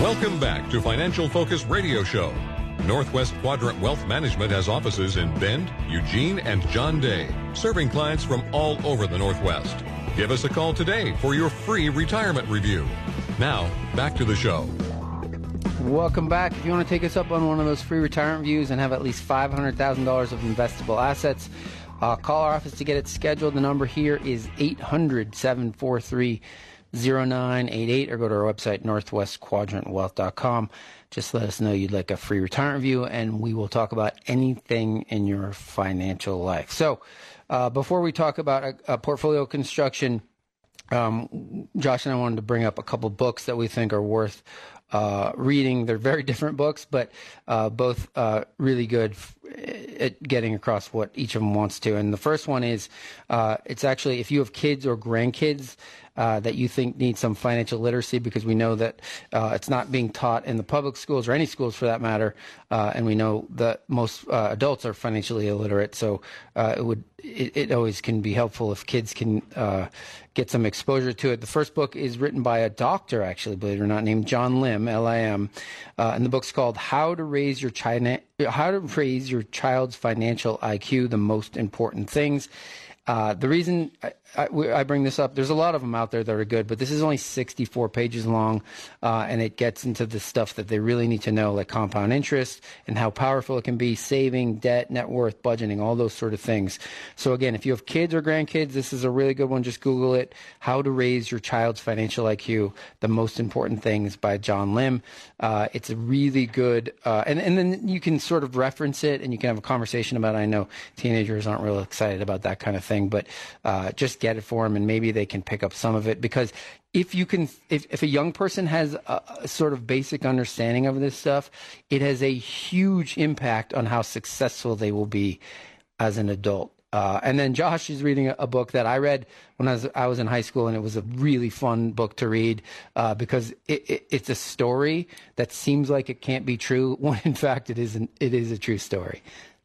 Welcome back to Financial Focus Radio Show. Northwest Quadrant Wealth Management has offices in Bend, Eugene, and John Day, serving clients from all over the Northwest. Give us a call today for your free retirement review. Now, back to the show. Welcome back. If you want to take us up on one of those free retirement reviews and have at least $500,000 of investable assets, uh, call our office to get it scheduled. The number here is 800 743 0988 or go to our website, northwestquadrantwealth.com. Just let us know you'd like a free retirement review and we will talk about anything in your financial life. So, uh, before we talk about a, a portfolio construction, um, Josh and I wanted to bring up a couple books that we think are worth uh, reading. They're very different books, but uh, both uh, really good f- at getting across what each of them wants to. And the first one is uh, it's actually if you have kids or grandkids uh, that you think need some financial literacy because we know that uh, it's not being taught in the public schools or any schools for that matter, uh, and we know that most uh, adults are financially illiterate. So uh, it would it, it, always can be helpful if kids can get some exposure to it. The first book is written by a doctor, actually, believe it or not, named John Lim, L-I-M, and the book's called "How to Raise Your China." How to raise your child's financial IQ, the most important things. Uh, the reason I, I, bring this up, there's a lot of them out there that are good, but this is only 64 pages long, uh, and it gets into the stuff that they really need to know, like compound interest and how powerful it can be, saving, debt, net worth, budgeting, all those sort of things. So again, if you have kids or grandkids, this is a really good one. Just Google it. How to raise your child's financial IQ: The most important things by John Lim. Uh, it's a really good, uh, and and then you can sort of reference it, and you can have a conversation about. it. I know teenagers aren't real excited about that kind of thing, but uh, just get it for them, and maybe they can pick up some of it because if you can if, if a young person has a, a, sort of basic understanding of this stuff it has a huge impact on how successful they will be as an adult uh, and then Josh is reading a, book that I read when I was I was in high school, and it was a really fun book to read uh, because it, it, it's a story that seems like it can't be true when in fact it isn't. It is a true story.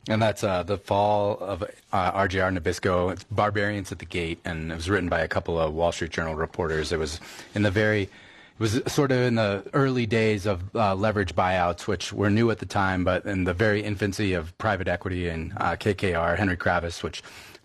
And that's uh, the fall of uh, RJR Nabisco. It's Barbarians at the Gate, and it was written by a couple of Wall Street Journal reporters. It was in the very, it was sort of in the early days of uh, leverage buyouts, which were new at the time, but in the very infancy of private equity and uh, KKR, Henry Kravis, which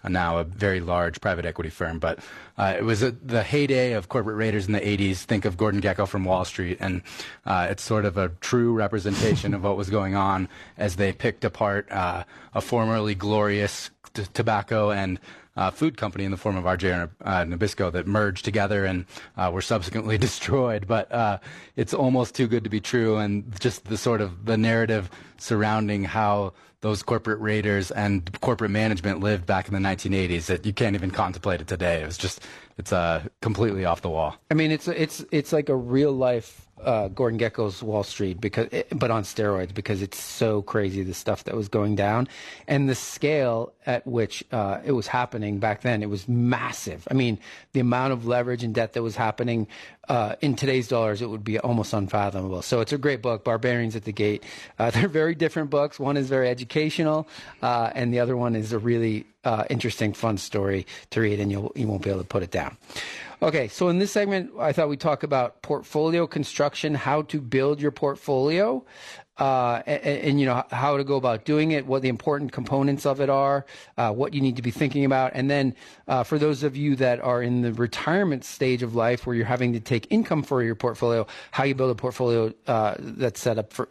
now a very large private equity firm. But uh, it was a, the heyday of corporate raiders in the 80s. Think of Gordon Gekko from Wall Street. And uh, it's sort of a true representation of what was going on as they picked apart uh, a formerly glorious t- tobacco and uh, food company in the form of RJ uh, Nabisco that merged together and uh, were subsequently destroyed. But uh, it's almost too good to be true, and just the sort of the narrative surrounding how those corporate raiders and corporate management lived back in the 1980s that you can't even contemplate it today. It was just it's uh, completely off the wall. I mean, it's it's it's like a real life uh, Gordon Gekko's Wall Street because, it, but on steroids because it's so crazy the stuff that was going down and the scale at which uh, it was happening back then. It was massive. I mean, the amount of leverage and debt that was happening uh, in today's dollars, it would be almost unfathomable. So it's a great book, Barbarians at the Gate. Uh, they're very different books. One is very educational, uh, and the other one is a really uh, interesting, fun story to read, and you'll you won't be able to put it down. Okay, so in this segment, I thought we'd talk about portfolio construction, how to build your portfolio, uh, and, and, you know how to go about doing it, what the important components of it are, uh, what you need to be thinking about, and then uh, for those of you that are in the retirement stage of life where you're having to take income for your portfolio, how you build a portfolio uh, that's set up for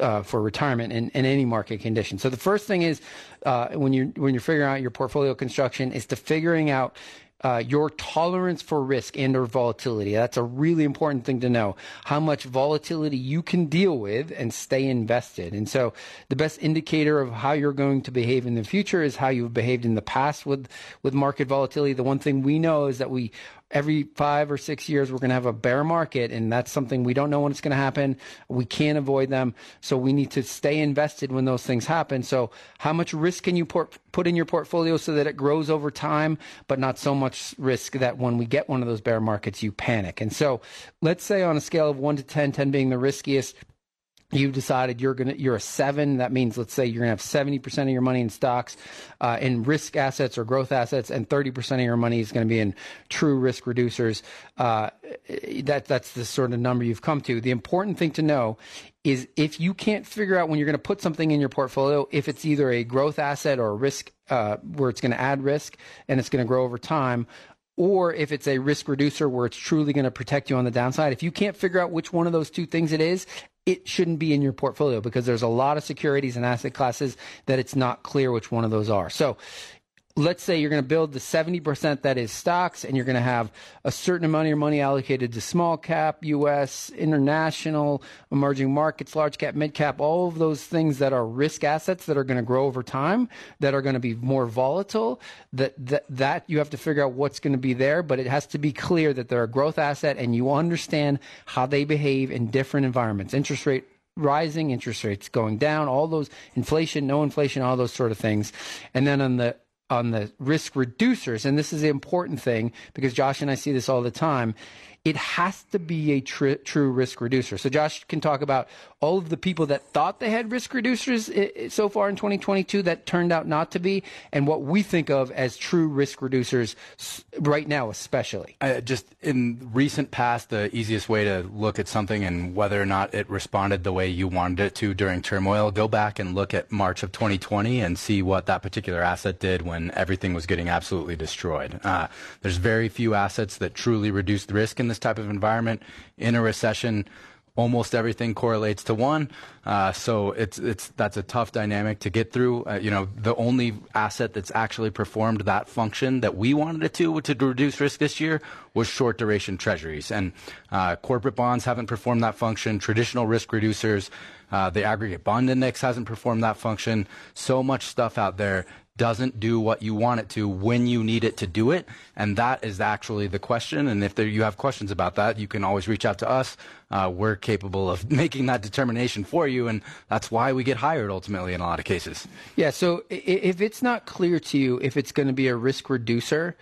uh, for retirement in, in, any market condition. So the first thing is uh, when you when you're figuring out your portfolio construction is to figuring out uh, your tolerance for risk and or volatility. That's a really important thing to know. How much volatility you can deal with and stay invested. And so the best indicator of how you're going to behave in the future is how you've behaved in the past with, with market volatility. The one thing we know is that we every five or six years we're going to have a bear market and that's something we don't know when it's going to happen. We can't avoid them. So we need to stay invested when those things happen. So how much risk can you put, put in your portfolio so that it grows over time but not so much risk that when we get one of those bear markets you panic? And so let's say on a scale of 1 to 10 10 being the riskiest you've decided you're gonna you're a seven that means let's say you're gonna have 70% of your money in stocks uh, in risk assets or growth assets and 30% of your money is going to be in true risk reducers uh, that that's the sort of number you've come to the important thing to know is if you can't figure out when you're going to put something in your portfolio if it's either a growth asset or a risk uh, where it's going to add risk and it's going to grow over time or if it's a risk reducer where it's truly going to protect you on the downside. If you can't figure out which one of those two things it is, it shouldn't be in your portfolio because there's a lot of securities and asset classes that it's not clear which one of those are. So let's say you're going to build the 70% that is stocks and you're going to have a certain amount of your money allocated to small cap, US, international, emerging markets, large cap, mid cap, all of those things that are risk assets that are going to grow over time, that are going to be more volatile, that, that, that you have to figure out what's going to be there, but it has to be clear that they're a growth asset and you understand how they behave in different environments. Interest rate rising, interest rates going down, all those inflation, no inflation, all those sort of things. And then on the on the risk reducers, and this is the important thing because Josh and I see this all the time, it has to be a tr- true risk reducer. So Josh can talk about all of the people that thought they had risk reducers so far in 2022 that turned out not to be, and what we think of as true risk reducers right now, especially. Uh, just in recent past, the easiest way to look at something and whether or not it responded the way you wanted it to during turmoil, go back and look at March of 2020 and see what that particular asset did when everything was getting absolutely destroyed. Uh, there's very few assets that truly reduce the risk in this type of environment. In a recession, almost everything correlates to one. Uh, so it's it's that's a tough dynamic to get through. Uh, you know, the only asset that's actually performed that function that we wanted it to to reduce risk this year was short duration treasuries, and uh, corporate bonds haven't performed that function. Traditional risk reducers. Uh, the aggregate bond index hasn't performed that function. So much stuff out there doesn't do what you want it to when you need it to do it. And that is actually the question. And if there, you have questions about that, you can always reach out to us. Uh, we're capable of making that determination for you. And that's why we get hired ultimately in a lot of cases. Yeah. So if it's not clear to you if it's going to be a risk reducer,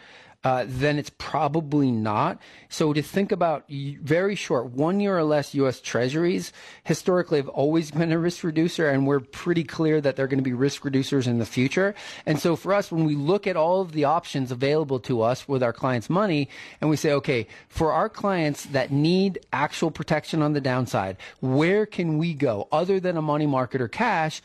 uh, then it's probably not. So to think about very short, one year or less U.S. Treasuries historically have always been a risk reducer, and we're pretty clear that they're going to be risk reducers in the future. And so for us, when we look at all of the options available to us with our clients' money, and we say, okay, for our clients that need actual protection on the downside, where can we go other than a money market or cash?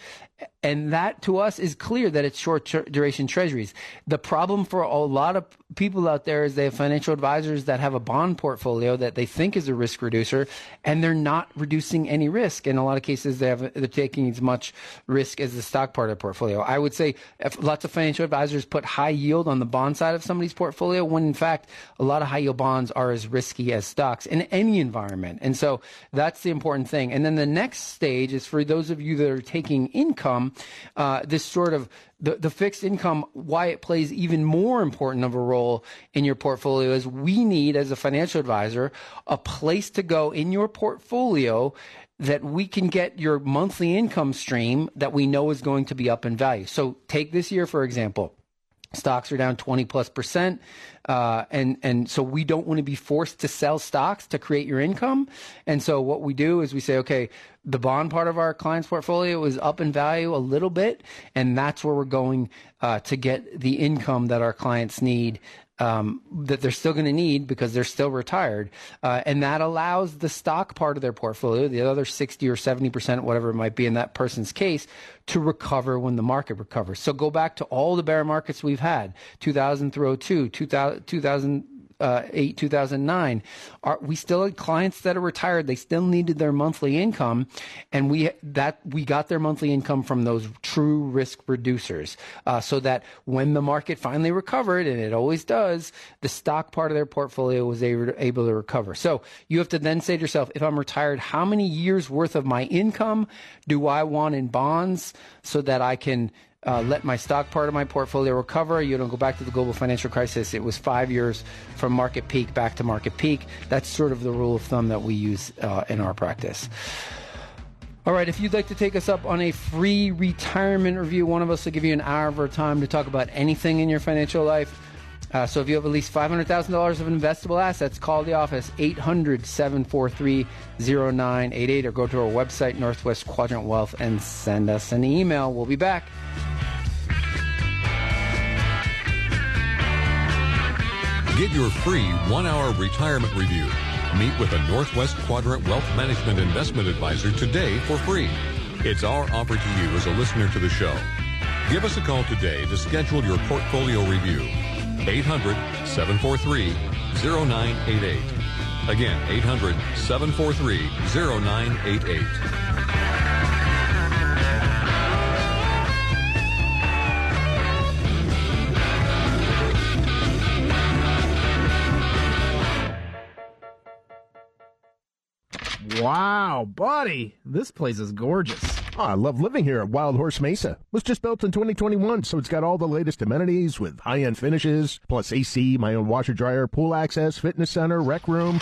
And that to us is clear that it's short duration treasuries. The problem for a lot of people out there is they have financial advisors that have a bond portfolio that they think is a risk reducer, and they're not reducing any risk. In a lot of cases, they have they're taking as much risk as the stock part of the portfolio. I would say lots of financial advisors put high yield on the bond side of somebody's portfolio, when in fact a lot of high yield bonds are as risky as stocks in any environment. And so that's the important thing. And then the next stage is for those of you that are taking income, uh, this sort of the, the fixed income, why it plays even more important of a role in your portfolio is we need, as a financial advisor, a place to go in your portfolio that we can get your monthly income stream that we know is going to be up in value. So take this year, for example. Stocks are down 20 plus percent. Uh, and, and so we don't want to be forced to sell stocks to create your income. And so what we do is we say, okay, the bond part of our client's portfolio is up in value a little bit. And that's where we're going uh, to get the income that our clients need um, that they're still going to need because they're still retired. Uh, and that allows the stock part of their portfolio, the other 60 or 70%, whatever it might be in that person's case, to recover when the market recovers. So go back to all the bear markets we've had 2000 through 02, 2000, 2000 uh, 8 2009 are we still had clients that are retired. They still needed their monthly income and we that we got their monthly income from those true risk reducers uh, so that when the market finally recovered and it always does the stock part of their portfolio was able able to recover. So you have to then say to yourself if i'm retired how many years worth of my income do i want in bonds so that i can uh, let my stock part of my portfolio recover. You don't go back to the global financial crisis. It was five years from market peak back to market peak. That's sort of the rule of thumb that we use uh, in our practice. All right, if you'd like to take us up on a free retirement review, one of us will give you an hour of our time to talk about anything in your financial life. Uh, so if you have at least $500,000 of investable assets, call the office 800 743 0988 or go to our website, Northwest Quadrant Wealth, and send us an email. We'll be back. Get your free one hour retirement review. Meet with a Northwest Quadrant Wealth Management Investment Advisor today for free. It's our offer to you as a listener to the show. Give us a call today to schedule your portfolio review. 800 743 0988. Again, 800 743 0988. Wow, buddy, this place is gorgeous. Oh, I love living here at Wild Horse Mesa. It was just built in 2021, so it's got all the latest amenities with high-end finishes, plus AC, my own washer dryer, pool access, fitness center, rec room,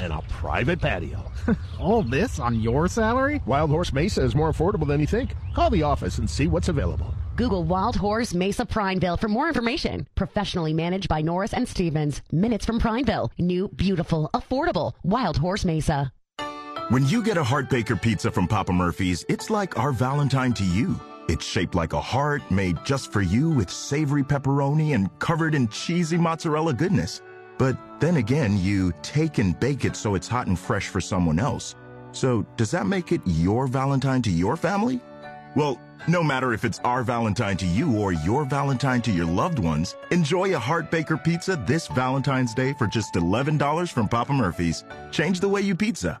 and a private patio. All this on your salary? Wild Horse Mesa is more affordable than you think. Call the office and see what's available. Google Wild Horse Mesa Prineville for more information. Professionally managed by Norris and Stevens. Minutes from Prineville. New, beautiful, affordable. Wild Horse Mesa. When you get a Heart Baker pizza from Papa Murphy's, it's like our Valentine to you. It's shaped like a heart made just for you with savory pepperoni and covered in cheesy mozzarella goodness. But then again, you take and bake it so it's hot and fresh for someone else. So does that make it your Valentine to your family? Well, no matter if it's our Valentine to you or your Valentine to your loved ones, enjoy a Heart Baker pizza this Valentine's Day for just $11 from Papa Murphy's. Change the way you pizza.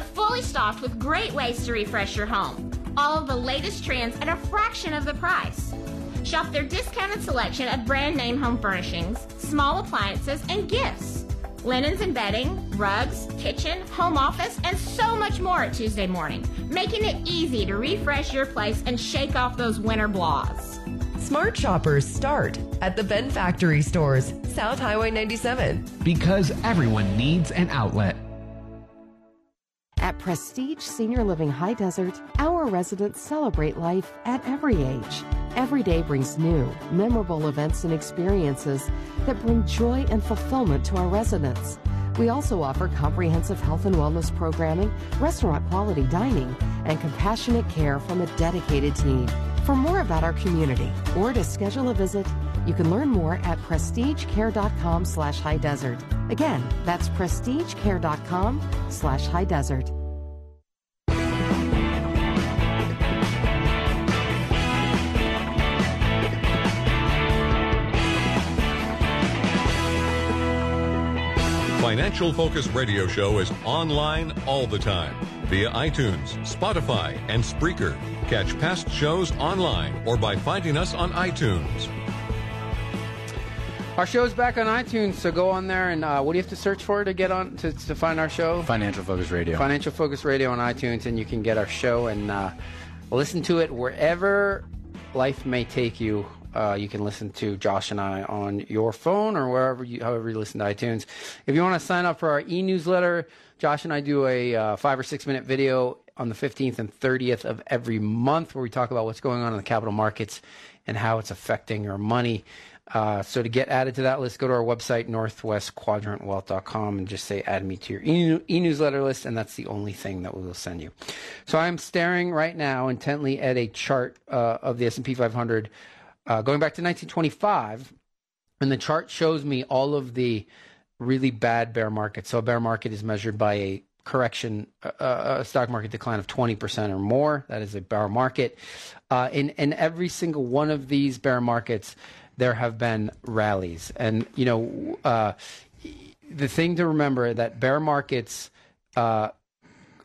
fully stocked with great ways to refresh your home. All of the latest trends at a fraction of the price. Shop their discounted selection of brand name home furnishings, small appliances, and gifts. Linens and bedding, rugs, kitchen, home office, and so much more at Tuesday morning, making it easy to refresh your place and shake off those winter blahs. Smart shoppers start at the Bend Factory stores, South Highway 97. Because everyone needs an outlet. Prestige Senior Living High Desert, our residents celebrate life at every age. Every day brings new, memorable events and experiences that bring joy and fulfillment to our residents. We also offer comprehensive health and wellness programming, restaurant quality dining, and compassionate care from a dedicated team. For more about our community or to schedule a visit, you can learn more at prestigecare.com slash high desert. Again, that's prestigecare.com slash high desert. Financial Focus Radio Show is online all the time via iTunes, Spotify, and Spreaker. Catch past shows online or by finding us on iTunes. Our show's back on iTunes, so go on there and uh, what do you have to search for to get on to, to find our show? Financial Focus Radio. Financial Focus Radio on iTunes, and you can get our show and uh, listen to it wherever life may take you. Uh, you can listen to Josh and I on your phone or wherever you, however you listen to iTunes. If you want to sign up for our e-newsletter, Josh and I do a uh, five or six minute video on the 15th and 30th of every month where we talk about what's going on in the capital markets and how it's affecting your money. Uh, so to get added to that list, go to our website, northwestquadrantwealth.com, and just say add me to your e-newsletter list, and that's the only thing that we will send you. So I'm staring right now intently at a chart uh, of the S&P 500 uh, going back to 1925, and the chart shows me all of the really bad bear markets. So a bear market is measured by a correction, uh, a stock market decline of 20% or more. That is a bear market. Uh, in, in every single one of these bear markets, there have been rallies. And, you know, uh, the thing to remember that bear markets uh,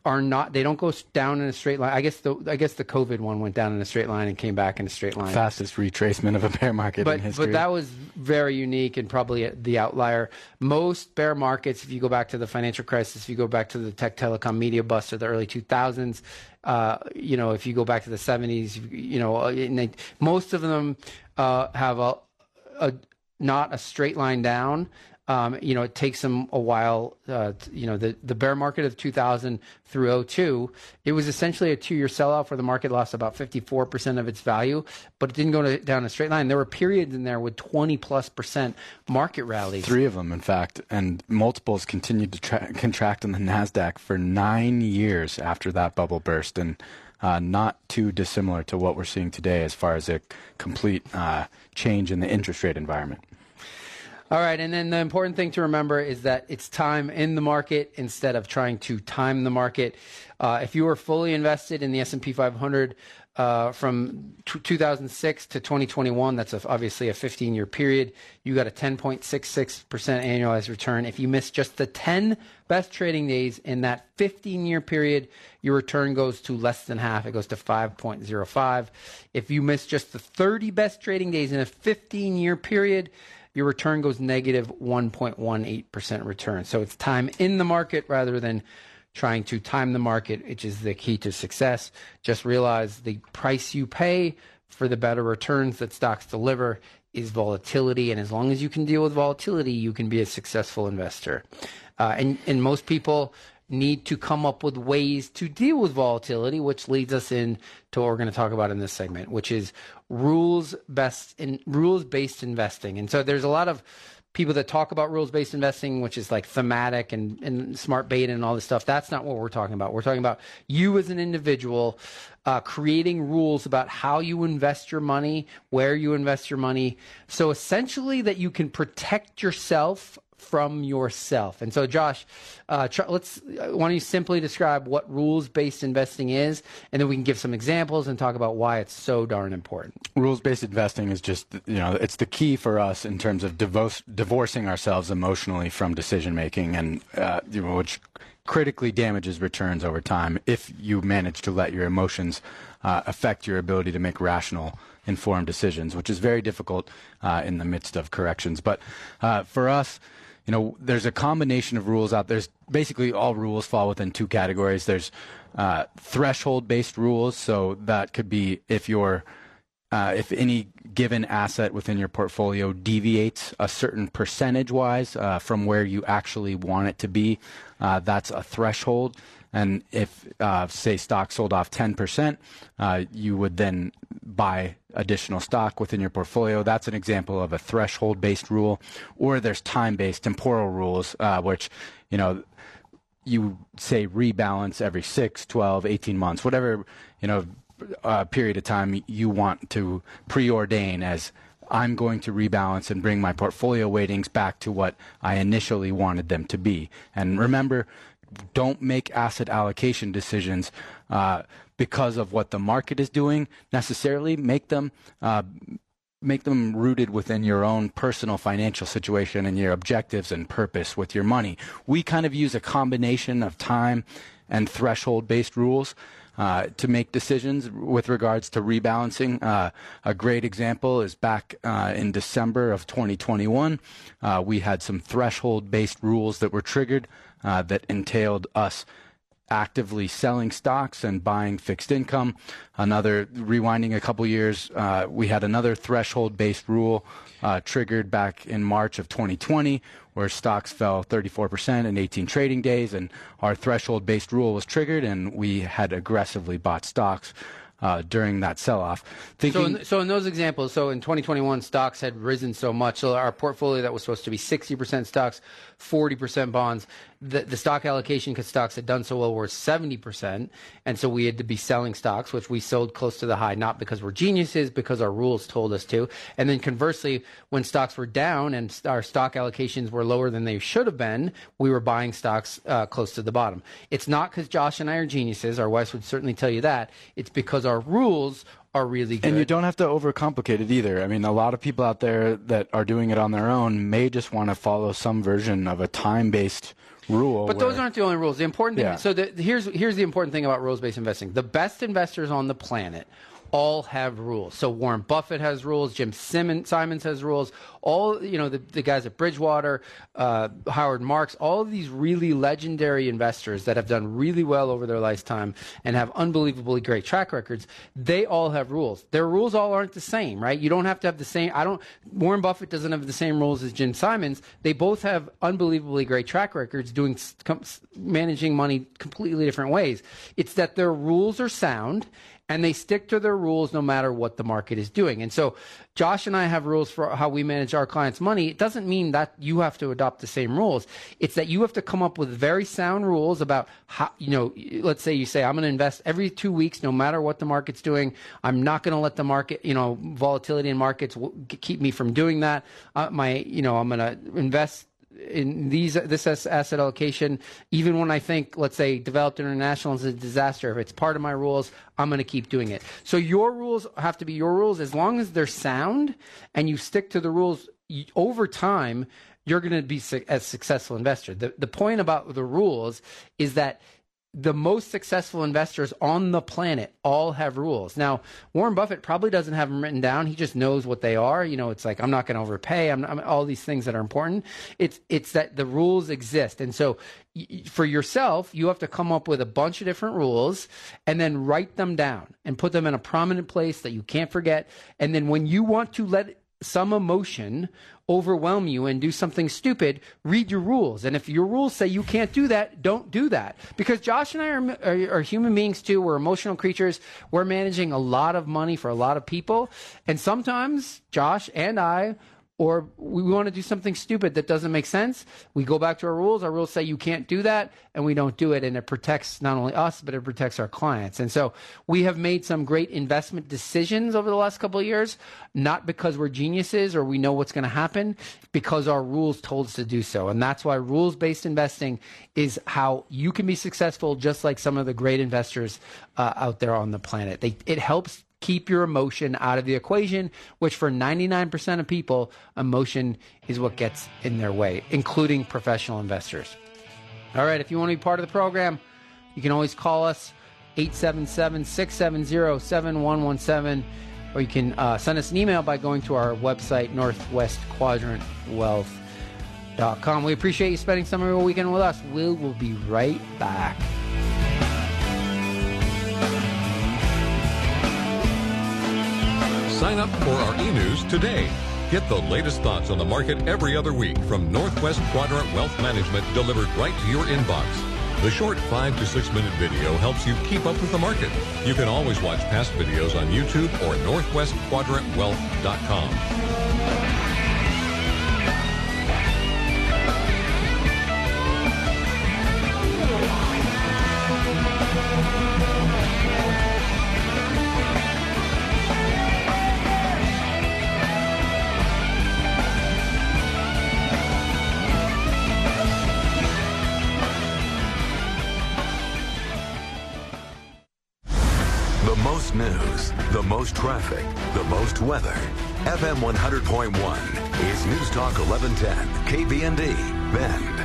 are not they don't go down in a straight line. I guess the I guess the COVID one went down in a straight line and came back in a straight line. Fastest retracement of a bear market but, in history. But that was very unique and probably the outlier. Most bear markets, if you go back to the financial crisis, if you go back to the tech telecom media bust of the early 2000s, uh, you know, if you go back to the 70s, you know, they, most of them uh, have a, a not a straight line down. Um, you know, it takes them a while. Uh, you know, the, the bear market of 2000 through 02, it was essentially a two year sell off where the market lost about 54% of its value, but it didn't go to, down a straight line. There were periods in there with 20 plus percent market rallies. Three of them, in fact, and multiples continued to tra- contract in the NASDAQ for nine years after that bubble burst. And uh, not too dissimilar to what we're seeing today as far as a complete uh, change in the interest rate environment. All right, and then the important thing to remember is that it's time in the market instead of trying to time the market. Uh, if you were fully invested in the S&P 500 uh, from t- 2006 to 2021, that's a, obviously a 15-year period. You got a 10.66% annualized return. If you miss just the 10 best trading days in that 15-year period, your return goes to less than half. It goes to 5.05. If you miss just the 30 best trading days in a 15-year period, your return goes negative 1.18% return. So it's time in the market rather than trying to time the market, which is the key to success. Just realize the price you pay for the better returns that stocks deliver is volatility. And as long as you can deal with volatility, you can be a successful investor. Uh, and, and most people need to come up with ways to deal with volatility, which leads us in to what we're going to talk about in this segment, which is rules best in rules based investing. And so there's a lot of people that talk about rules based investing, which is like thematic and, and smart beta and all this stuff. That's not what we're talking about. We're talking about you as an individual uh, creating rules about how you invest your money, where you invest your money. So essentially, that you can protect yourself from yourself. And so, Josh, uh, let's uh, why don't you simply describe what rules based investing is, and then we can give some examples and talk about why it's so darn important. Rules based investing is just you know it's the key for us in terms of divorce, divorcing ourselves emotionally from decision making, and uh, you know, which critically damages returns over time if you manage to let your emotions uh, affect your ability to make rational informed decisions, which is very difficult uh, in the midst of corrections. But uh, for us, you know, there's a combination of rules out. There's basically all rules fall within two categories. There's uh, threshold-based rules, so that could be if you're uh, if any given asset within your portfolio deviates a certain percentage wise uh, from where you actually want it to be, uh, that's a threshold. And if, uh, say, stock sold off 10%, uh, you would then buy additional stock within your portfolio. That's an example of a threshold based rule. Or there's time based temporal rules, uh, which, you know, you say rebalance every 6, 12, 18 months, whatever, you know, uh, period of time you want to preordain as I'm going to rebalance and bring my portfolio weightings back to what I initially wanted them to be. And remember, don't make asset allocation decisions uh, because of what the market is doing necessarily. Make them uh, make them rooted within your own personal financial situation and your objectives and purpose with your money. We kind of use a combination of time and threshold based rules. Uh, to make decisions with regards to rebalancing. Uh, a great example is back uh, in December of 2021. Uh, we had some threshold based rules that were triggered uh, that entailed us actively selling stocks and buying fixed income. Another, rewinding a couple years, uh, we had another threshold based rule uh, triggered back in March of 2020 where stocks fell 34% in 18 trading days, and our threshold based rule was triggered, and we had aggressively bought stocks uh, during that sell-off. Thinking, so, in, so in those examples, so in 2021, stocks had risen so much. So our portfolio that was supposed to be 60% stocks, 40% bonds, the, the stock allocation because stocks had done so well were 70%. And so we had to be selling stocks, which we sold close to the high, not because we're geniuses, because our rules told us to. And then conversely, when stocks were down and our stock allocations were lower than they should have been, we were buying stocks uh, close to the bottom. It's not because Josh and I are geniuses. Our wives would certainly tell you that. It's because our rules are really good. And you don't have to overcomplicate it either. I mean, a lot of people out there that are doing it on their own may just want to follow some version of a time-based rule. But where- those aren't the only rules. The important thing. Yeah. So the, here's here's the important thing about rules based investing. The best investors on the planet all have rules. So Warren Buffett has rules. Jim Simmons, Simons has rules. All you know, the, the guys at Bridgewater, uh, Howard Marks, all of these really legendary investors that have done really well over their lifetime and have unbelievably great track records. They all have rules. Their rules all aren't the same, right? You don't have to have the same. I don't. Warren Buffett doesn't have the same rules as Jim Simons. They both have unbelievably great track records doing managing money completely different ways. It's that their rules are sound and they stick to their rules no matter what the market is doing. And so Josh and I have rules for how we manage our clients' money. It doesn't mean that you have to adopt the same rules. It's that you have to come up with very sound rules about how, you know, let's say you say, I'm going to invest every two weeks, no matter what the market's doing. I'm not going to let the market, you know, volatility in markets keep me from doing that. Uh, my, you know, I'm going to invest in these this asset allocation, even when I think, let's say, developed international is a disaster, if it's part of my rules, I'm going to keep doing it. So your rules have to be your rules as long as they're sound and you stick to the rules over time. You're going to be a successful investor. The the point about the rules is that the most successful investors on the planet all have rules. Now, Warren Buffett probably doesn't have them written down. He just knows what they are. You know, it's like I'm not going to overpay. I'm, I'm all these things that are important. It's it's that the rules exist, and so y- for yourself, you have to come up with a bunch of different rules and then write them down and put them in a prominent place that you can't forget. And then when you want to let some emotion overwhelm you and do something stupid, read your rules. And if your rules say you can't do that, don't do that. Because Josh and I are, are, are human beings too. We're emotional creatures. We're managing a lot of money for a lot of people. And sometimes Josh and I or we want to do something stupid that doesn't make sense, we go back to our rules. Our rules say you can't do that, and we don't do it. And it protects not only us, but it protects our clients. And so we have made some great investment decisions over the last couple of years, not because we're geniuses or we know what's going to happen, because our rules told us to do so. And that's why rules based investing is how you can be successful, just like some of the great investors uh, out there on the planet. They, it helps keep your emotion out of the equation, which for 99% of people, emotion is what gets in their way, including professional investors. All right, if you want to be part of the program, you can always call us 877 670 7117, or you can uh, send us an email by going to our website, northwestquadrantwealth.com. We appreciate you spending some of your weekend with us. We will be right back. Sign up for our e-news today. Get the latest thoughts on the market every other week from Northwest Quadrant Wealth Management delivered right to your inbox. The short five to six minute video helps you keep up with the market. You can always watch past videos on YouTube or northwestquadrantwealth.com. most traffic, the most weather. FM 100.1 is News Talk 1110, KBND, Bend.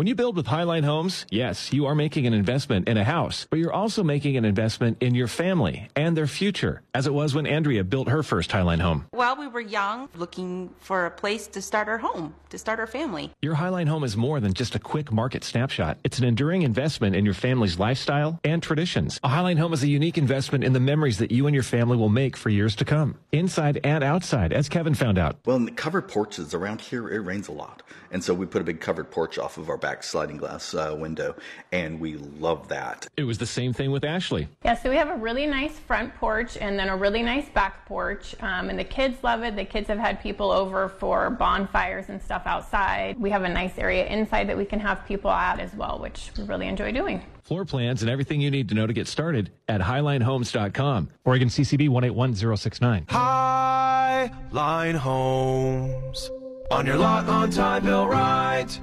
When you build with Highline Homes, yes, you are making an investment in a house, but you're also making an investment in your family and their future, as it was when Andrea built her first Highline home. While we were young, looking for a place to start our home, to start our family. Your Highline home is more than just a quick market snapshot. It's an enduring investment in your family's lifestyle and traditions. A Highline home is a unique investment in the memories that you and your family will make for years to come, inside and outside, as Kevin found out. Well, in the covered porches around here, it rains a lot. And so we put a big covered porch off of our back back sliding glass uh, window, and we love that. It was the same thing with Ashley. Yeah, so we have a really nice front porch and then a really nice back porch, um, and the kids love it. The kids have had people over for bonfires and stuff outside. We have a nice area inside that we can have people at as well, which we really enjoy doing. Floor plans and everything you need to know to get started at highlinehomes.com. Oregon CCB 181069. Highline Homes. On your lot on time, built right.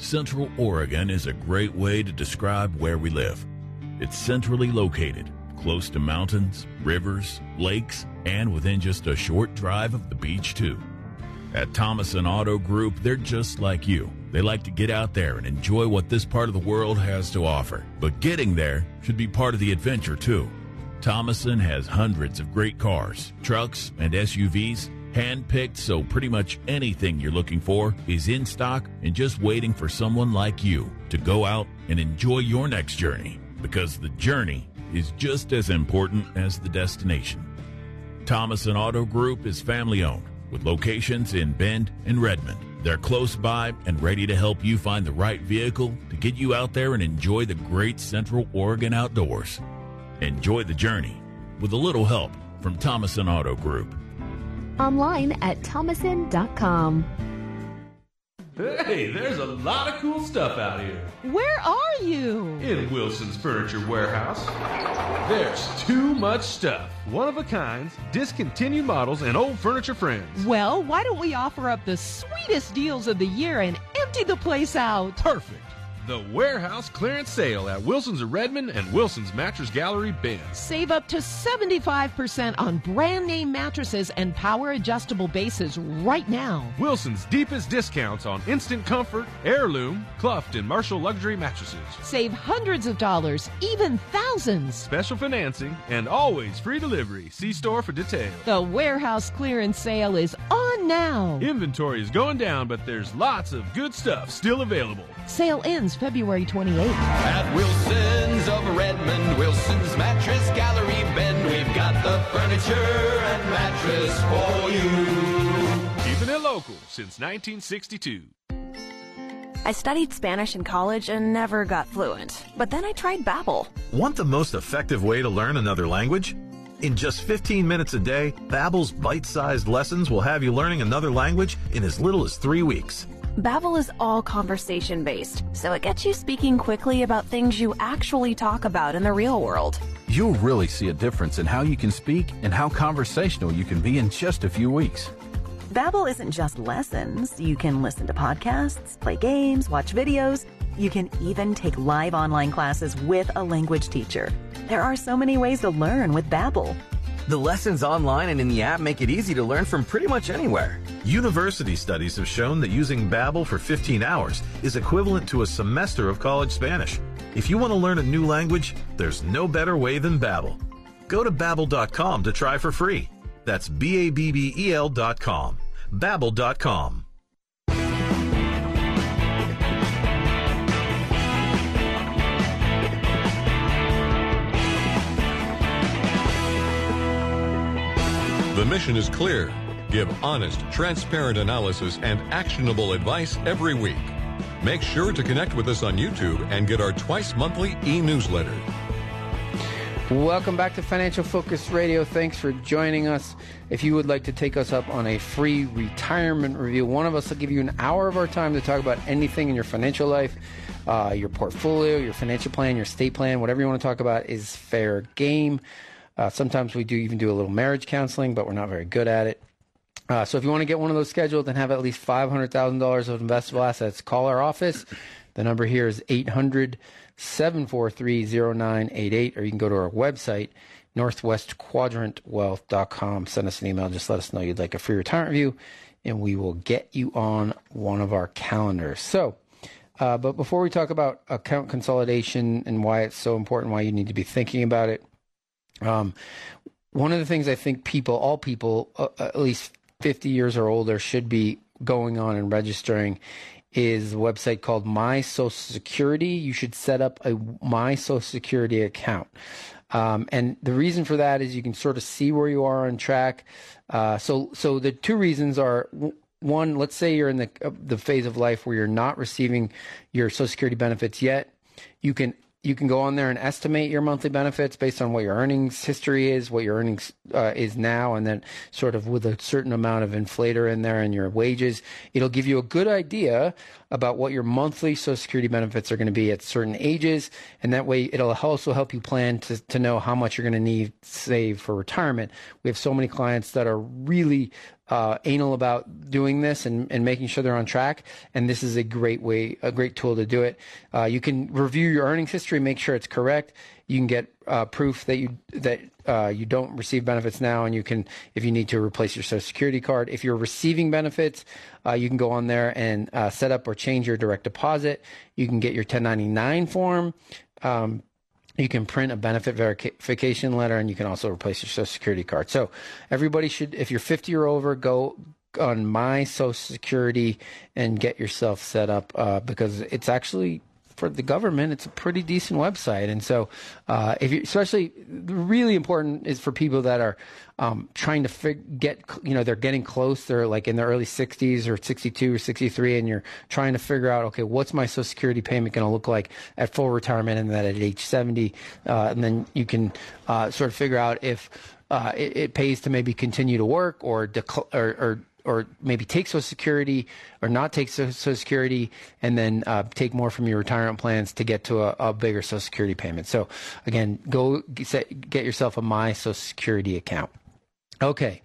Central Oregon is a great way to describe where we live. It's centrally located, close to mountains, rivers, lakes, and within just a short drive of the beach, too. At Thomason Auto Group, they're just like you. They like to get out there and enjoy what this part of the world has to offer. But getting there should be part of the adventure, too. Thomason has hundreds of great cars, trucks, and SUVs Handpicked so pretty much anything you're looking for is in stock and just waiting for someone like you to go out and enjoy your next journey because the journey is just as important as the destination. Thomason Auto Group is family owned with locations in Bend and Redmond. They're close by and ready to help you find the right vehicle to get you out there and enjoy the great Central Oregon outdoors. Enjoy the journey with a little help from Thomason Auto Group online at thomason.com. Hey, there's a lot of cool stuff out here. Where are you? In Wilson's Furniture Warehouse. There's too much stuff. One of a kinds, discontinued models, and old furniture friends. Well, why don't we offer up the sweetest deals of the year and empty the place out? Perfect. The warehouse clearance sale at Wilson's of Redmond and Wilson's Mattress Gallery Bend. Save up to 75% on brand name mattresses and power adjustable bases right now. Wilson's deepest discounts on Instant Comfort, Heirloom, Cluft, and Marshall luxury mattresses. Save hundreds of dollars, even thousands. Special financing and always free delivery. See store for details. The warehouse clearance sale is on now. Inventory is going down, but there's lots of good stuff still available. Sale ends February 28th. At Wilson's of Redmond, Wilson's Mattress Gallery Bend, we've got the furniture and mattress for you. Keeping it local since 1962. I studied Spanish in college and never got fluent. But then I tried Babbel. Want the most effective way to learn another language? In just 15 minutes a day, Babbel's bite-sized lessons will have you learning another language in as little as 3 weeks. Babbel is all conversation based, so it gets you speaking quickly about things you actually talk about in the real world. You'll really see a difference in how you can speak and how conversational you can be in just a few weeks. Babbel isn't just lessons. You can listen to podcasts, play games, watch videos. You can even take live online classes with a language teacher. There are so many ways to learn with Babbel. The lessons online and in the app make it easy to learn from pretty much anywhere. University studies have shown that using Babbel for 15 hours is equivalent to a semester of college Spanish. If you want to learn a new language, there's no better way than Babbel. Go to babbel.com to try for free. That's b a b b e l.com. babbel.com. The mission is clear. Give honest, transparent analysis and actionable advice every week. Make sure to connect with us on YouTube and get our twice monthly e-newsletter. Welcome back to Financial Focus Radio. Thanks for joining us. If you would like to take us up on a free retirement review, one of us will give you an hour of our time to talk about anything in your financial life, uh, your portfolio, your financial plan, your state plan, whatever you want to talk about is fair game. Uh, sometimes we do even do a little marriage counseling, but we're not very good at it. Uh, so if you want to get one of those scheduled and have at least $500,000 of investable assets, call our office. The number here is 800 743 0988, or you can go to our website, northwestquadrantwealth.com. Send us an email. Just let us know you'd like a free retirement review, and we will get you on one of our calendars. So, uh, but before we talk about account consolidation and why it's so important, why you need to be thinking about it, um, one of the things I think people, all people, uh, at least 50 years or older, should be going on and registering is a website called My Social Security. You should set up a My Social Security account. Um, and the reason for that is you can sort of see where you are on track. Uh, so, so the two reasons are one, let's say you're in the uh, the phase of life where you're not receiving your Social Security benefits yet. You can you can go on there and estimate your monthly benefits based on what your earnings history is, what your earnings uh, is now, and then sort of with a certain amount of inflator in there and your wages. It'll give you a good idea about what your monthly Social Security benefits are going to be at certain ages, and that way it'll also help you plan to, to know how much you're going to need to save for retirement. We have so many clients that are really uh, anal about doing this and, and making sure they're on track. And this is a great way, a great tool to do it. Uh, you can review your earnings history, make sure it's correct. You can get uh, proof that you that uh, you don't receive benefits now, and you can, if you need to, replace your Social Security card. If you're receiving benefits, uh, you can go on there and uh, set up or change your direct deposit. You can get your 1099 form. Um, you can print a benefit verification letter and you can also replace your social security card. So everybody should, if you're 50 or over, go on my social security and get yourself set up uh, because it's actually for the government, it's a pretty decent website. And so, uh, if you, especially really important is for people that are um, trying to fig- get, you know, they're getting close. They're like in their early 60s or 62 or 63, and you're trying to figure out, okay, what's my Social Security payment going to look like at full retirement and then at age 70, uh, and then you can uh, sort of figure out if uh, it, it, pays to maybe continue to work or, or, or or maybe take Social Security or not take Social Security and then uh, take more from your retirement plans to get to a, a bigger Social Security payment. So again, go get, yourself a My Social Security account. Okay,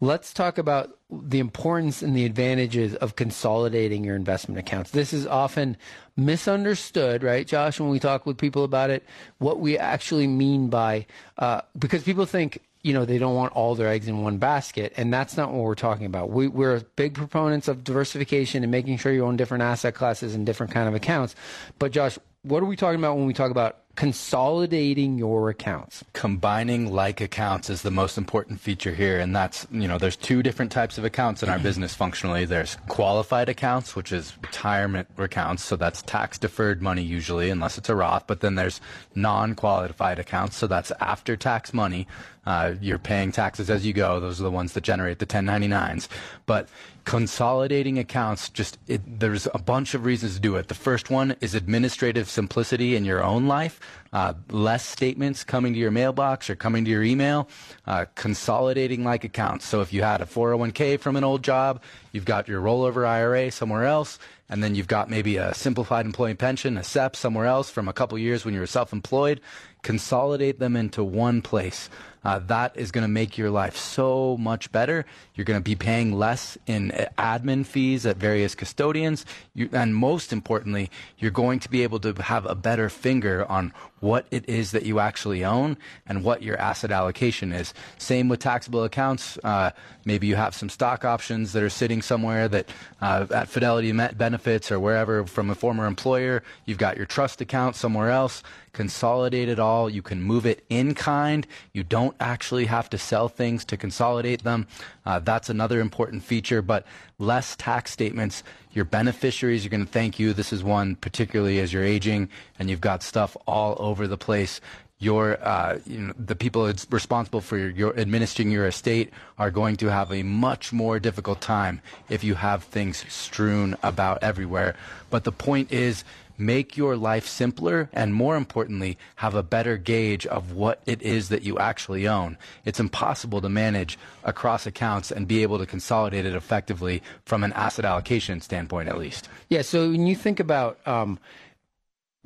let's talk about the importance and the advantages of consolidating your investment accounts. This is often misunderstood, right, Josh, when we talk with people about it, what we actually mean by, uh, because people think you know they don't want all their eggs in one basket. And that's not what we're talking about. We, we're big proponents of diversification and making sure you own different asset classes and different kind of accounts. But josh what are we talking about when we talk about consolidating your accounts. Combining like accounts is the most important feature here. And that's, you know, there's two different types of accounts in our business functionally. There's qualified accounts, which is retirement accounts. So that's tax deferred money usually, unless it's a Roth. But then there's non qualified accounts. So that's after tax money. Uh, you're paying taxes as you go. Those are the ones that generate the 1099s. But consolidating accounts just it, there's a bunch of reasons to do it. The first one is administrative simplicity in your own life uh, less statements coming to your mailbox or coming to your email uh, consolidating like accounts so if you had a 401k from an old job you've got your rollover ira somewhere else and then you've got maybe a simplified employee pension a sep somewhere else from a couple years when you were self-employed consolidate them into one place uh, that is going to make your life so much better. You're going to be paying less in admin fees at various custodians. You, and most importantly, you're going to be able to have a better finger on what it is that you actually own and what your asset allocation is. Same with taxable accounts. Uh, maybe you have some stock options that are sitting somewhere that uh, at Fidelity NetBenefits or wherever from a former employer. You've got your trust account somewhere else consolidate it all. You can move it in kind. You don't actually have to sell things to consolidate them. Uh, that's another important feature, but less tax statements. Your beneficiaries are going to thank you. This is one particularly as you're aging and you've got stuff all over the place your uh, you know, the people responsible for your, your, administering your estate are going to have a much more difficult time if you have things strewn about everywhere. But the point is, make your life simpler and more importantly, have a better gauge of what it is that you actually own. It's impossible to manage across accounts and be able to consolidate it effectively from an asset allocation standpoint, at least. Yeah. So when you think about, um,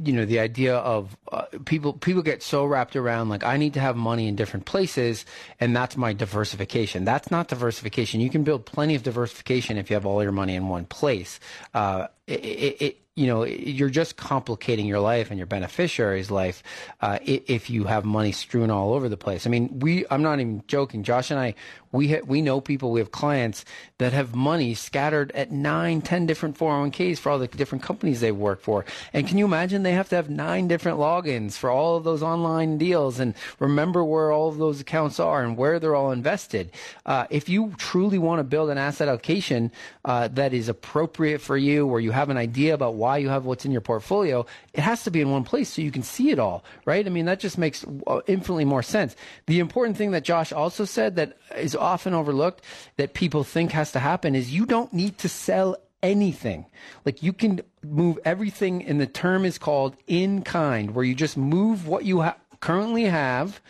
you know the idea of uh, people people get so wrapped around like I need to have money in different places and that's my diversification. That's not diversification. You can build plenty of diversification if you have all your money in one place. Uh, it, it, it, you know, you're just complicating your life and your beneficiary's life uh, if you have money strewn all over the place. I mean, we, I'm not even joking. Josh and I, we ha- we know people, we have clients that have money scattered at nine, ten different 401ks for all the different companies they work for. And can you imagine they have to have nine different logins for all of those online deals and remember where all of those accounts are and where they're all invested. Uh, if you truly want to build an asset allocation uh, that is appropriate for you, where you have an idea about why you have what's in your portfolio, it has to be in one place so you can see it all, right? I mean, that just makes uh, infinitely more sense. The important thing that Josh also said that is often overlooked that people think has to happen is you don't need to sell anything. Like you can move everything, and the term is called in kind, where you just move what you ha- currently have.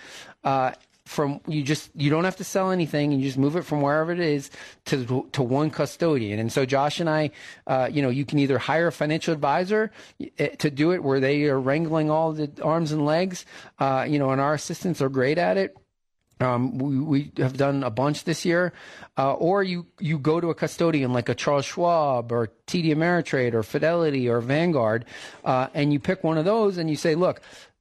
Uh, from you just you don't have to sell anything and you just move it from wherever it is to to one custodian and so josh and i uh, you know you can either hire a financial advisor eh, to do it where they are wrangling all the arms and legs uh, you know and our assistants are great at it um, we, we have done a bunch this year, uh, or you you go to a custodian like a Charles Schwab or TD Ameritrade or Fidelity or Vanguard, uh, and you pick one of those and you say, look,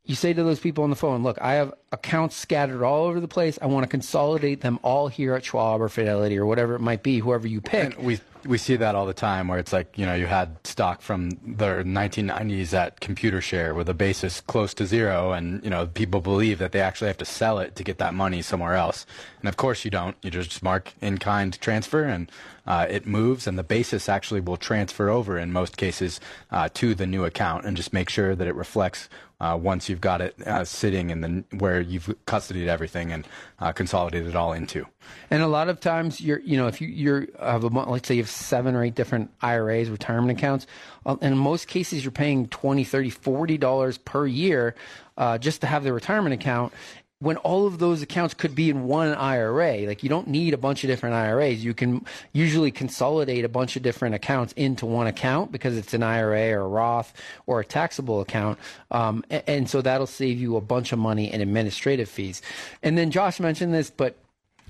you say to those people on the phone, look, I have accounts scattered all over the place. I want to consolidate them all here at Schwab or Fidelity or whatever it might be, whoever you pick. And we we see that all the time where it's like, you know, you had stock from the 1990s at ComputerShare with a basis close to zero and, you know, people believe that they actually have to sell it to get that money somewhere else. And of course you don't. You just mark in kind transfer and uh, it moves and the basis actually will transfer over in most cases uh, to the new account and just make sure that it reflects uh, once you've got it uh, sitting in the where you've custodied everything and uh, consolidated it all into. And a lot of times, you're you know if you you're have a let's say you have seven or eight different IRAs, retirement accounts, uh, in most cases you're paying 20 30 40 dollars per year uh, just to have the retirement account when all of those accounts could be in one IRA. Like you don't need a bunch of different IRAs. You can usually consolidate a bunch of different accounts into one account because it's an IRA or a Roth or a taxable account. Um, and, and so that'll save you a bunch of money in administrative fees. And then Josh mentioned this, but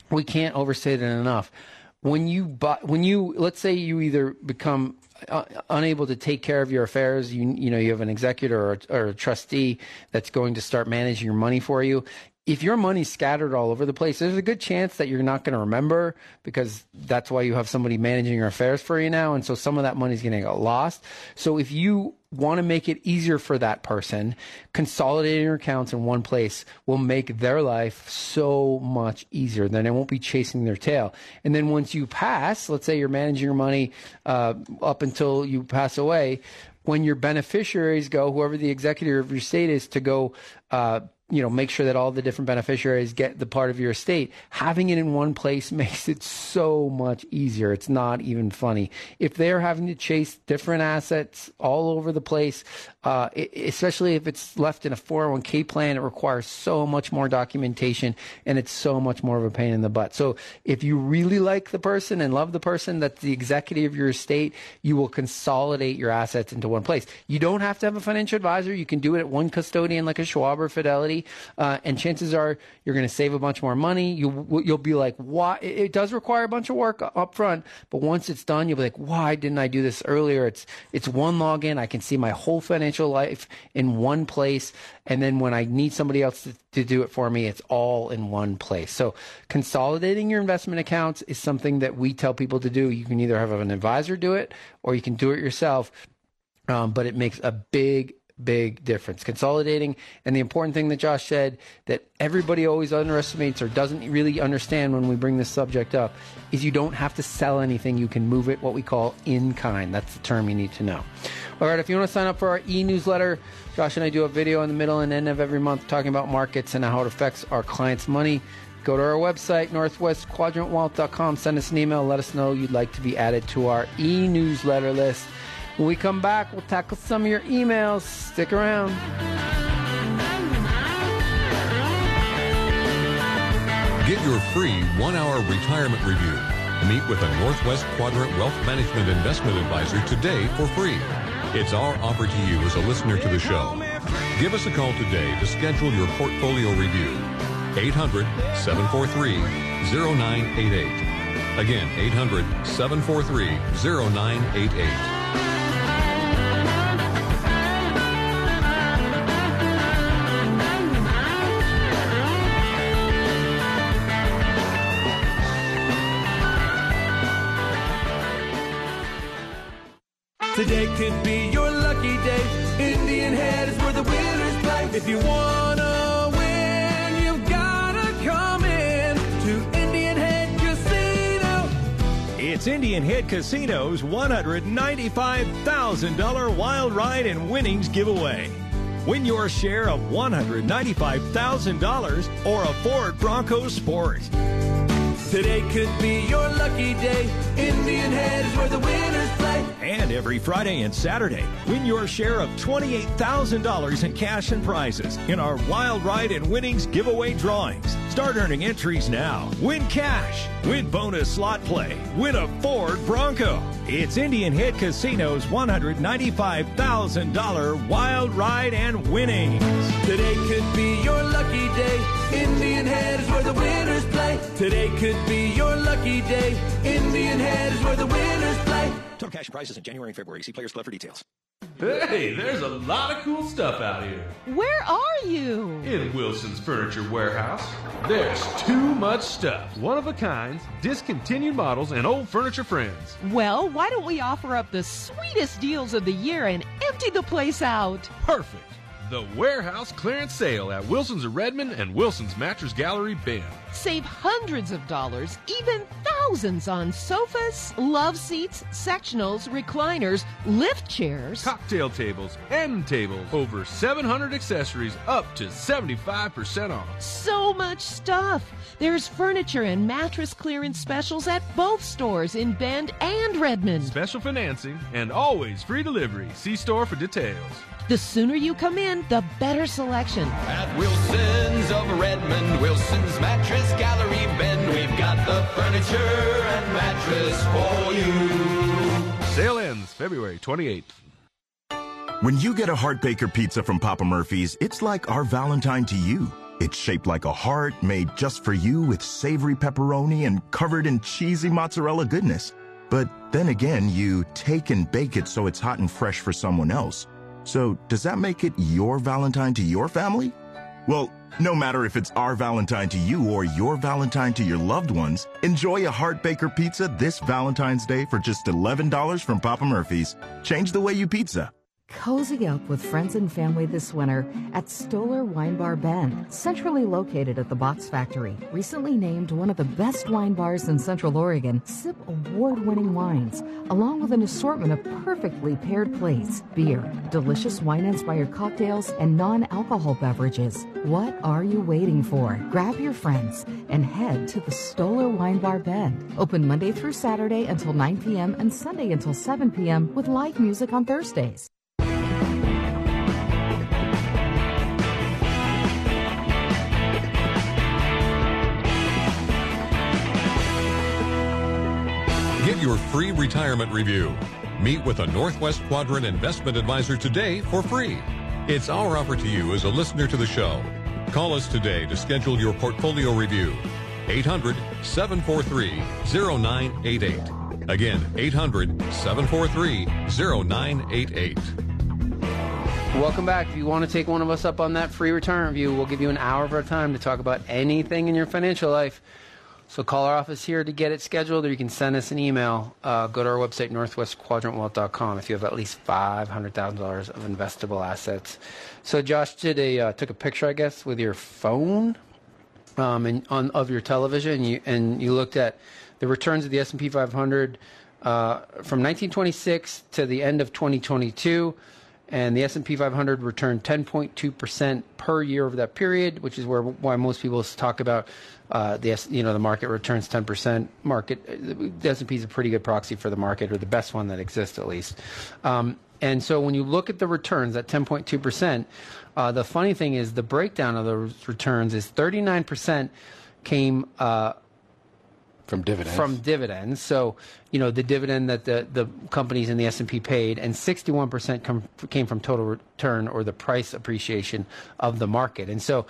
we can't overstate it enough. When you buy, when you let's say you either become uh, unable to take care of your affairs, you you know you have an executor or, or a trustee that's going to start managing your money for you if your money's scattered all over the place, there's a good chance that you're not going to remember because that's why you have somebody managing your affairs for you now. And so some of that money's going to get lost. So if you want to make it easier for that person, consolidating your accounts in one place will make their life so much easier. Then they won't be chasing their tail. And then once you pass, let's say you're managing your money uh, up until you pass away, when your beneficiaries go, whoever the executor of your state is, to go uh, you know, make sure that all the different beneficiaries get the part of your estate. Having it in one place makes it so much easier. It's not even funny. If they're having to chase different assets all over the place, uh, especially if it's left in a 401k plan, it requires so much more documentation and it's so much more of a pain in the butt. So if you really like the person and love the person that's the executive of your estate, you will consolidate your assets into one place. You don't have to have a financial advisor. You can do it at one custodian like a Schwab or Fidelity uh, and chances are you're going to save a bunch more money. You you'll be like, why? It does require a bunch of work up front, but once it's done, you'll be like, why didn't I do this earlier? It's it's one login. I can see my whole financial life in one place, and then when I need somebody else to, to do it for me, it's all in one place. So consolidating your investment accounts is something that we tell people to do. You can either have an advisor do it, or you can do it yourself. Um, but it makes a big big difference. Consolidating, and the important thing that Josh said that everybody always underestimates or doesn't really understand when we bring this subject up is you don't have to sell anything. You can move it what we call in kind. That's the term you need to know. All right, if you want to sign up for our e newsletter, Josh and I do a video in the middle and end of every month talking about markets and how it affects our clients' money. Go to our website, northwestquadrantwealth.com. Send us an email. Let us know you'd like to be added to our e newsletter list. When we come back, we'll tackle some of your emails. Stick around. Get your free one hour retirement review. Meet with a Northwest Quadrant Wealth Management Investment Advisor today for free. It's our offer to you as a listener to the show. Give us a call today to schedule your portfolio review. 800 743 0988. Again, 800 743 0988. Today could be your lucky day. Indian Head is where the winners play. If you wanna win, you've gotta come in to Indian Head Casino. It's Indian Head Casino's $195,000 Wild Ride and Winnings giveaway. Win your share of $195,000 or a Ford Bronco Sport. Today could be your lucky day. Indian Head is where the winners play. And every Friday and Saturday, win your share of $28,000 in cash and prizes in our Wild Ride and Winnings giveaway drawings. Start earning entries now. Win cash, win bonus slot play, win a Ford Bronco. It's Indian Head Casino's $195,000 Wild Ride and Winnings. Today could be your lucky day. Indian Head is where the winners play. Today could be your lucky day. Indian Head is where the winners play. Total cash prizes in January and February. See Players Club for details. Hey, there's a lot of cool stuff out here. Where are you? In Wilson's Furniture Warehouse, there's too much stuff. One of a kinds, discontinued models, and old furniture friends. Well, why don't we offer up the sweetest deals of the year and empty the place out? Perfect. The warehouse clearance sale at Wilson's of Redmond and Wilson's Mattress Gallery Bend. Save hundreds of dollars, even thousands on sofas, love seats, sectionals, recliners, lift chairs, cocktail tables, end tables, over 700 accessories, up to 75% off. So much stuff. There's furniture and mattress clearance specials at both stores in Bend and Redmond. Special financing and always free delivery. See store for details. The sooner you come in, the better selection. At Wilson's of Redmond, Wilson's Mattress Gallery Bend, we've got the furniture and mattress for you. Sale ends February 28th. When you get a Heart Baker pizza from Papa Murphy's, it's like our Valentine to you. It's shaped like a heart made just for you with savory pepperoni and covered in cheesy mozzarella goodness. But then again, you take and bake it so it's hot and fresh for someone else. So, does that make it your Valentine to your family? Well, no matter if it's our Valentine to you or your Valentine to your loved ones, enjoy a Heart Baker pizza this Valentine's Day for just $11 from Papa Murphy's. Change the way you pizza. Cozy up with friends and family this winter at Stoller Wine Bar Bend, centrally located at the Box Factory. Recently named one of the best wine bars in Central Oregon, sip award winning wines, along with an assortment of perfectly paired plates, beer, delicious wine inspired cocktails, and non alcohol beverages. What are you waiting for? Grab your friends and head to the Stoller Wine Bar Bend. Open Monday through Saturday until 9 p.m. and Sunday until 7 p.m. with live music on Thursdays. Your free retirement review. Meet with a Northwest Quadrant investment advisor today for free. It's our offer to you as a listener to the show. Call us today to schedule your portfolio review. 800 743 0988. Again, 800 743 0988. Welcome back. If you want to take one of us up on that free retirement review, we'll give you an hour of our time to talk about anything in your financial life. So call our office here to get it scheduled, or you can send us an email. Uh, go to our website, northwestquadrantwealth.com, if you have at least $500,000 of investable assets. So Josh did a, uh, took a picture, I guess, with your phone um, and on, of your television, and you, and you looked at the returns of the S&P 500 uh, from 1926 to the end of 2022 and the S&P 500 returned 10.2% per year over that period, which is where why most people talk about uh, the you know the market returns 10%. Market the S&P is a pretty good proxy for the market, or the best one that exists at least. Um, and so when you look at the returns at 10.2%, uh, the funny thing is the breakdown of those returns is 39% came. Uh, from dividends. From dividends. So, you know, the dividend that the, the companies in the S&P paid, and 61% come, came from total return or the price appreciation of the market. And so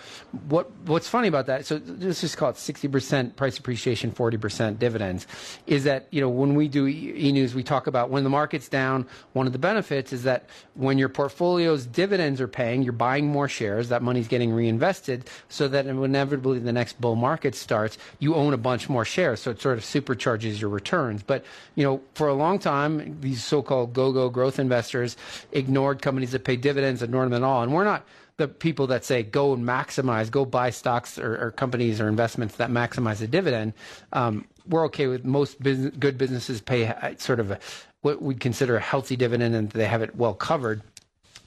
what what's funny about that, so let's just call it 60% price appreciation, 40% dividends, is that, you know, when we do e-news, we talk about when the market's down, one of the benefits is that when your portfolio's dividends are paying, you're buying more shares, that money's getting reinvested, so that inevitably the next bull market starts, you own a bunch more shares. So it sort of supercharges your returns. But you know, for a long time, these so-called go-go growth investors ignored companies that pay dividends, ignored them at all. And we're not the people that say go and maximize, go buy stocks or, or companies or investments that maximize the dividend. Um, we're okay with most business, good businesses pay uh, sort of a, what we'd consider a healthy dividend and they have it well covered.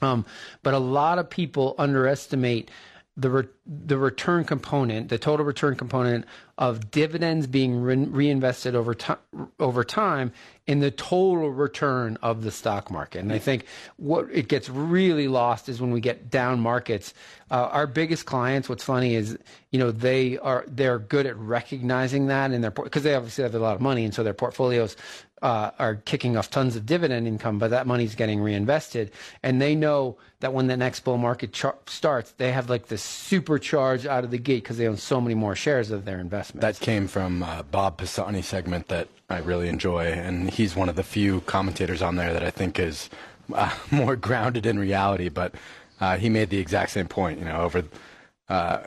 Um, but a lot of people underestimate the re- the return component, the total return component of dividends being re- reinvested over time over time in the total return of the stock market. And I think what it gets really lost is when we get down markets. Uh, our biggest clients, what's funny is you know they are they're good at recognizing that in their because they obviously have a lot of money, and so their portfolios uh, are kicking off tons of dividend income, but that money's getting reinvested. And they know that when the next bull market char- starts, they have like this supercharge out of the gate because they own so many more shares of their investment. That came from uh, Bob Pisani segment that I really enjoy, and he's one of the few commentators on there that I think is uh, more grounded in reality. But uh, he made the exact same point. You know, over uh,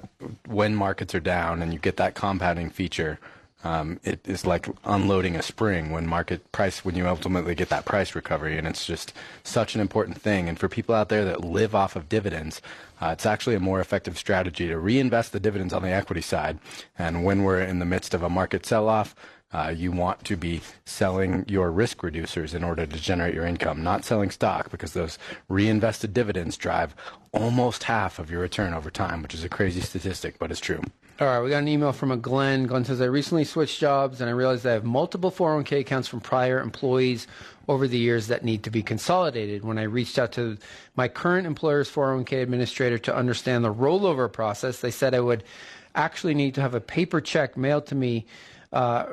when markets are down and you get that compounding feature um, it is like unloading a spring when market price when you ultimately get that price recovery. And it's just such an important thing. And for people out there that live off of dividends uh, it's actually a more effective strategy to reinvest the dividends on the equity side. And when we're in the midst of a market sell-off uh, you want to be selling your risk reducers in order to generate your income, not selling stock because those reinvested dividends drive almost half of your return over time, which is a crazy statistic, but it's true. All right, we got an email from a Glenn. Glenn says, I recently switched jobs and I realized I have multiple 401k accounts from prior employees over the years that need to be consolidated. When I reached out to my current employer's 401k administrator to understand the rollover process, they said I would actually need to have a paper check mailed to me uh,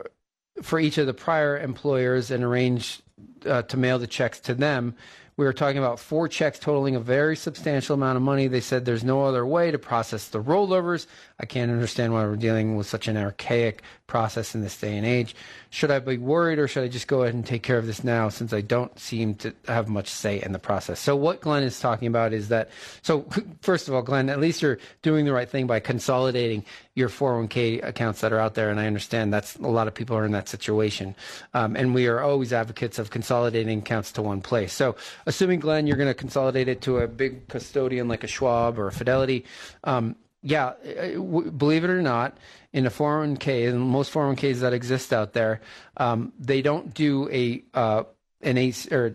for each of the prior employers and arrange uh, to mail the checks to them. We were talking about four checks totaling a very substantial amount of money. They said there's no other way to process the rollovers. I can't understand why we're dealing with such an archaic process in this day and age. Should I be worried or should I just go ahead and take care of this now since I don't seem to have much say in the process? So, what Glenn is talking about is that, so first of all, Glenn, at least you're doing the right thing by consolidating your 401k accounts that are out there. And I understand that's a lot of people are in that situation. Um, and we are always advocates of consolidating accounts to one place. So, assuming, Glenn, you're going to consolidate it to a big custodian like a Schwab or a Fidelity, um, yeah, uh, believe it or not, in a 401k, and most 401ks that exist out there, um, they don't do a uh, an ace or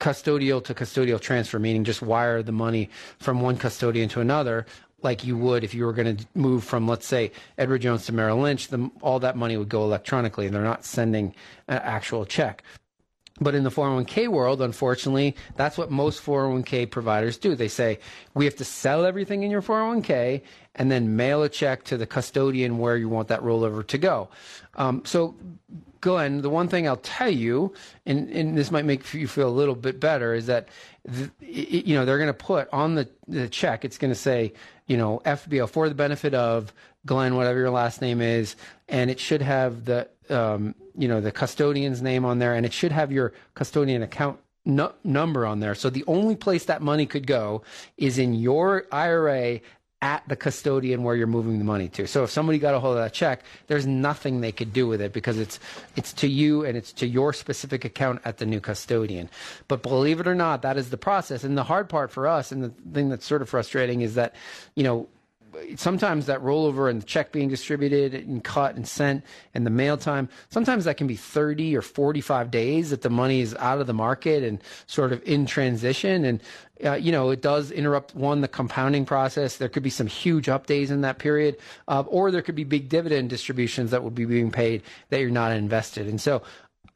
custodial to custodial transfer, meaning just wire the money from one custodian to another, like you would if you were going to move from, let's say, Edward Jones to Merrill Lynch. The, all that money would go electronically, and they're not sending an actual check. But in the 401k world, unfortunately, that's what most 401k providers do. They say, we have to sell everything in your 401k and then mail a check to the custodian where you want that rollover to go. Um, so, Glenn, the one thing I'll tell you, and, and this might make you feel a little bit better, is that, you know, they're going to put on the, the check, it's going to say, you know, FBO for the benefit of Glenn, whatever your last name is, and it should have the um, you know the custodian's name on there, and it should have your custodian account number on there. So the only place that money could go is in your IRA at the custodian where you're moving the money to. So if somebody got a hold of that check, there's nothing they could do with it because it's it's to you and it's to your specific account at the new custodian. But believe it or not, that is the process. And the hard part for us and the thing that's sort of frustrating is that, you know, sometimes that rollover and the check being distributed and cut and sent and the mail time, sometimes that can be 30 or 45 days that the money is out of the market and sort of in transition. And, uh, you know, it does interrupt one, the compounding process. There could be some huge updates in that period, uh, or there could be big dividend distributions that would be being paid that you're not invested. And so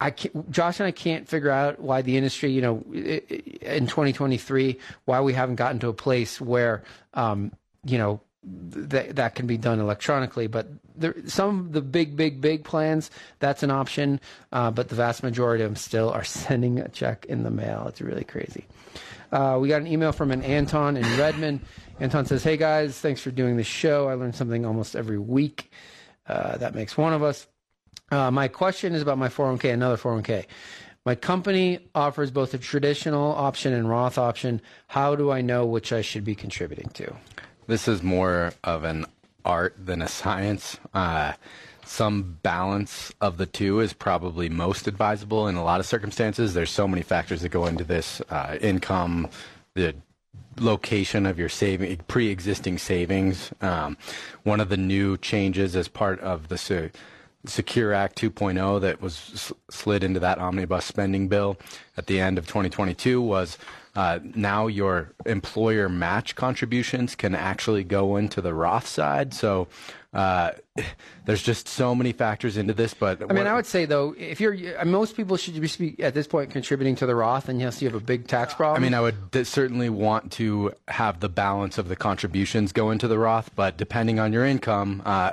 I Josh and I can't figure out why the industry, you know, in 2023, why we haven't gotten to a place where, um, you know, that that can be done electronically. But there, some of the big, big, big plans that's an option. Uh, but the vast majority of them still are sending a check in the mail. It's really crazy. Uh, we got an email from an Anton in Redmond. Anton says, "Hey guys, thanks for doing the show. I learn something almost every week. Uh, that makes one of us." Uh, my question is about my 401k, another 401k. My company offers both a traditional option and Roth option. How do I know which I should be contributing to? This is more of an art than a science. Uh, some balance of the two is probably most advisable in a lot of circumstances. There's so many factors that go into this uh, income, the location of your saving, pre-existing savings. Um, one of the new changes as part of the Secure Act 2.0 that was slid into that omnibus spending bill at the end of 2022 was uh, now your employer match contributions can actually go into the Roth side. So uh, there's just so many factors into this. But I mean, I would say though, if you're uh, most people should be at this point contributing to the Roth, and yes, you have a big tax problem. I mean, I would certainly want to have the balance of the contributions go into the Roth, but depending on your income, uh,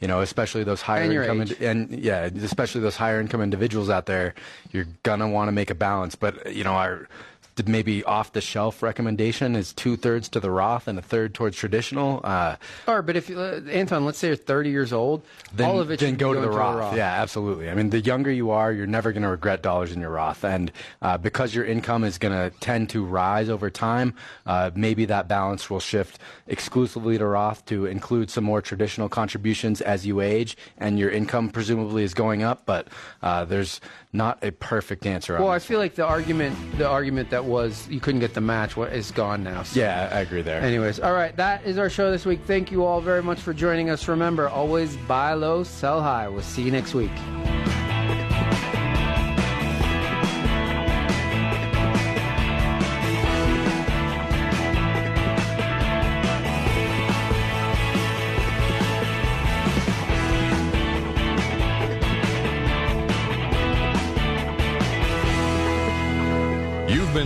you know, especially those higher And income, and yeah, especially those higher income individuals out there, you're gonna want to make a balance. But you know, our maybe off the shelf recommendation is two thirds to the Roth and a third towards traditional. Uh, Or, but if uh, Anton, let's say you're 30 years old, then, all of it then go to the going Roth. Yeah, absolutely. I mean, the younger you are, you're never going to regret dollars in your Roth, and uh, because your income is going to tend to rise over time, uh, maybe that balance will shift exclusively to Roth to include some more traditional contributions as you age, and your income presumably is going up. But uh, there's not a perfect answer. Well, I feel like the argument, the argument that was you couldn't get the match, what is gone now. So. yeah, I agree there. Anyways, all right, that is our show this week. Thank you all very much for joining us. Remember, always buy low, sell high. We'll see you next week.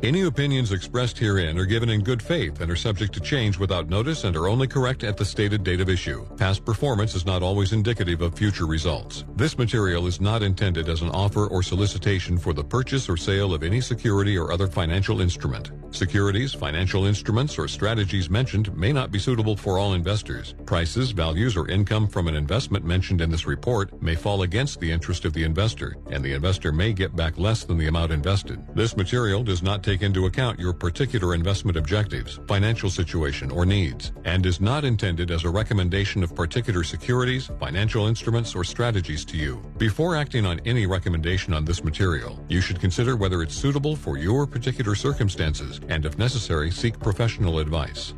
Any opinions expressed herein are given in good faith and are subject to change without notice and are only correct at the stated date of issue. Past performance is not always indicative of future results. This material is not intended as an offer or solicitation for the purchase or sale of any security or other financial instrument. Securities, financial instruments, or strategies mentioned may not be suitable for all investors. Prices, values, or income from an investment mentioned in this report may fall against the interest of the investor, and the investor may get back less than the amount invested. This material does not take into account your particular investment objectives, financial situation, or needs, and is not intended as a recommendation of particular securities, financial instruments, or strategies to you. Before acting on any recommendation on this material, you should consider whether it's suitable for your particular circumstances and, if necessary, seek professional advice.